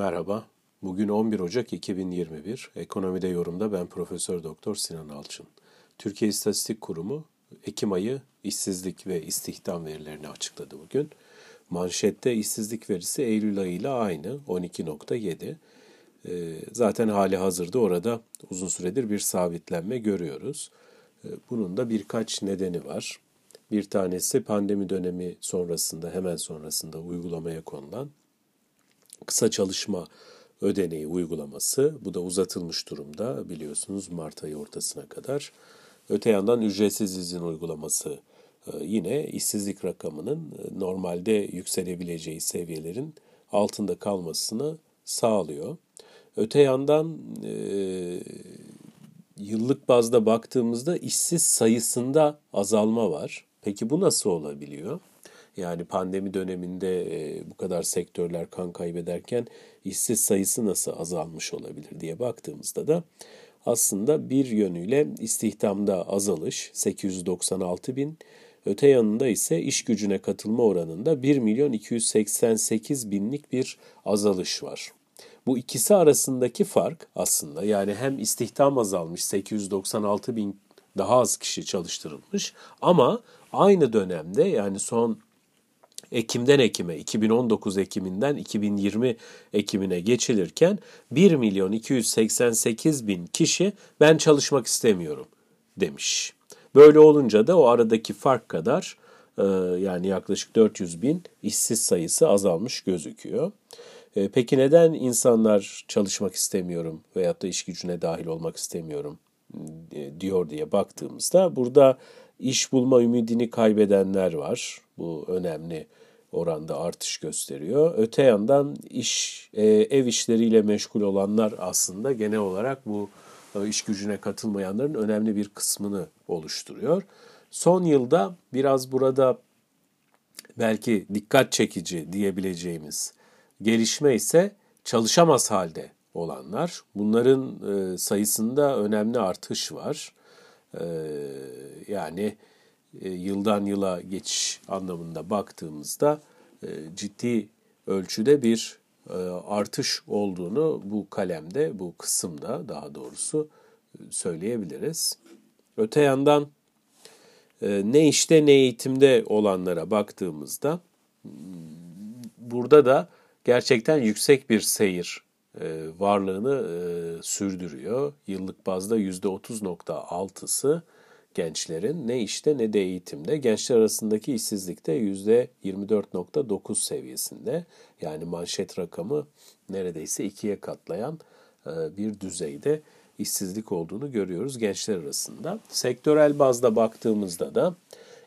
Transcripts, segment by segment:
Merhaba. Bugün 11 Ocak 2021. Ekonomide yorumda ben Profesör Doktor Sinan Alçın. Türkiye İstatistik Kurumu Ekim ayı işsizlik ve istihdam verilerini açıkladı bugün. Manşette işsizlik verisi Eylül ayı ile aynı 12.7. Ee, zaten hali hazırda orada uzun süredir bir sabitlenme görüyoruz. Ee, bunun da birkaç nedeni var. Bir tanesi pandemi dönemi sonrasında hemen sonrasında uygulamaya konulan kısa çalışma ödeneği uygulaması. Bu da uzatılmış durumda biliyorsunuz Mart ayı ortasına kadar. Öte yandan ücretsiz izin uygulaması e, yine işsizlik rakamının e, normalde yükselebileceği seviyelerin altında kalmasını sağlıyor. Öte yandan e, yıllık bazda baktığımızda işsiz sayısında azalma var. Peki bu nasıl olabiliyor? Yani pandemi döneminde bu kadar sektörler kan kaybederken işsiz sayısı nasıl azalmış olabilir diye baktığımızda da aslında bir yönüyle istihdamda azalış 896 bin, öte yanında ise iş gücüne katılma oranında 1 milyon 288 binlik bir azalış var. Bu ikisi arasındaki fark aslında yani hem istihdam azalmış 896 bin daha az kişi çalıştırılmış ama aynı dönemde yani son Ekim'den Ekim'e, 2019 Ekim'inden 2020 Ekim'ine geçilirken 1 milyon 288 bin kişi ben çalışmak istemiyorum demiş. Böyle olunca da o aradaki fark kadar e, yani yaklaşık 400 bin işsiz sayısı azalmış gözüküyor. E, peki neden insanlar çalışmak istemiyorum veyahut da iş gücüne dahil olmak istemiyorum e, diyor diye baktığımızda burada iş bulma ümidini kaybedenler var. Bu önemli oranda artış gösteriyor. Öte yandan iş e, ev işleriyle meşgul olanlar aslında genel olarak bu e, iş gücüne katılmayanların önemli bir kısmını oluşturuyor. Son yılda biraz burada belki dikkat çekici diyebileceğimiz gelişme ise çalışamaz halde olanlar. Bunların e, sayısında önemli artış var. Yani e, yıldan yıla geçiş anlamında baktığımızda e, ciddi ölçüde bir e, artış olduğunu bu kalemde, bu kısımda daha doğrusu söyleyebiliriz. Öte yandan ne işte ne eğitimde olanlara baktığımızda burada da gerçekten yüksek bir seyir varlığını sürdürüyor. Yıllık bazda %30.6'sı gençlerin ne işte ne de eğitimde. Gençler arasındaki işsizlikte %24.9 seviyesinde. Yani manşet rakamı neredeyse ikiye katlayan e, bir düzeyde işsizlik olduğunu görüyoruz gençler arasında. Sektörel bazda baktığımızda da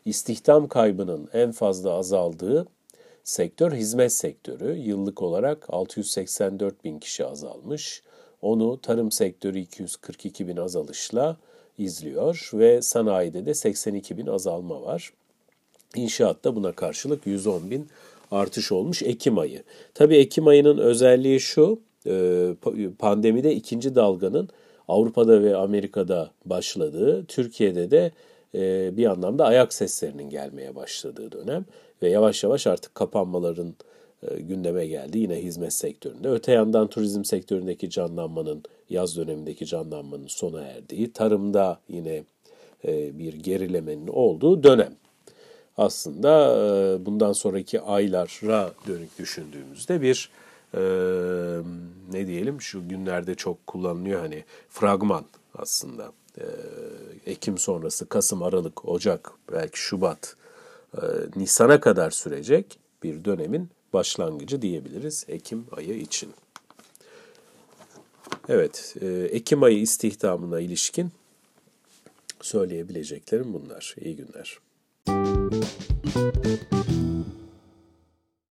istihdam kaybının en fazla azaldığı sektör hizmet sektörü. Yıllık olarak 684 bin kişi azalmış. Onu tarım sektörü 242 bin azalışla izliyor ve sanayide de 82 bin azalma var. İnşaatta buna karşılık 110 bin artış olmuş Ekim ayı. Tabii Ekim ayının özelliği şu, e, pandemide ikinci dalganın Avrupa'da ve Amerika'da başladığı, Türkiye'de de e, bir anlamda ayak seslerinin gelmeye başladığı dönem ve yavaş yavaş artık kapanmaların e, gündeme geldi yine hizmet sektöründe. Öte yandan turizm sektöründeki canlanmanın, yaz dönemindeki canlanmanın sona erdiği, tarımda yine e, bir gerilemenin olduğu dönem. Aslında e, bundan sonraki aylara dönük düşündüğümüzde bir ne diyelim şu günlerde çok kullanılıyor hani fragman aslında. Ekim sonrası Kasım, Aralık, Ocak, belki Şubat, Nisan'a kadar sürecek bir dönemin başlangıcı diyebiliriz Ekim ayı için. Evet, e, Ekim ayı istihdamına ilişkin söyleyebileceklerim bunlar. İyi günler. Müzik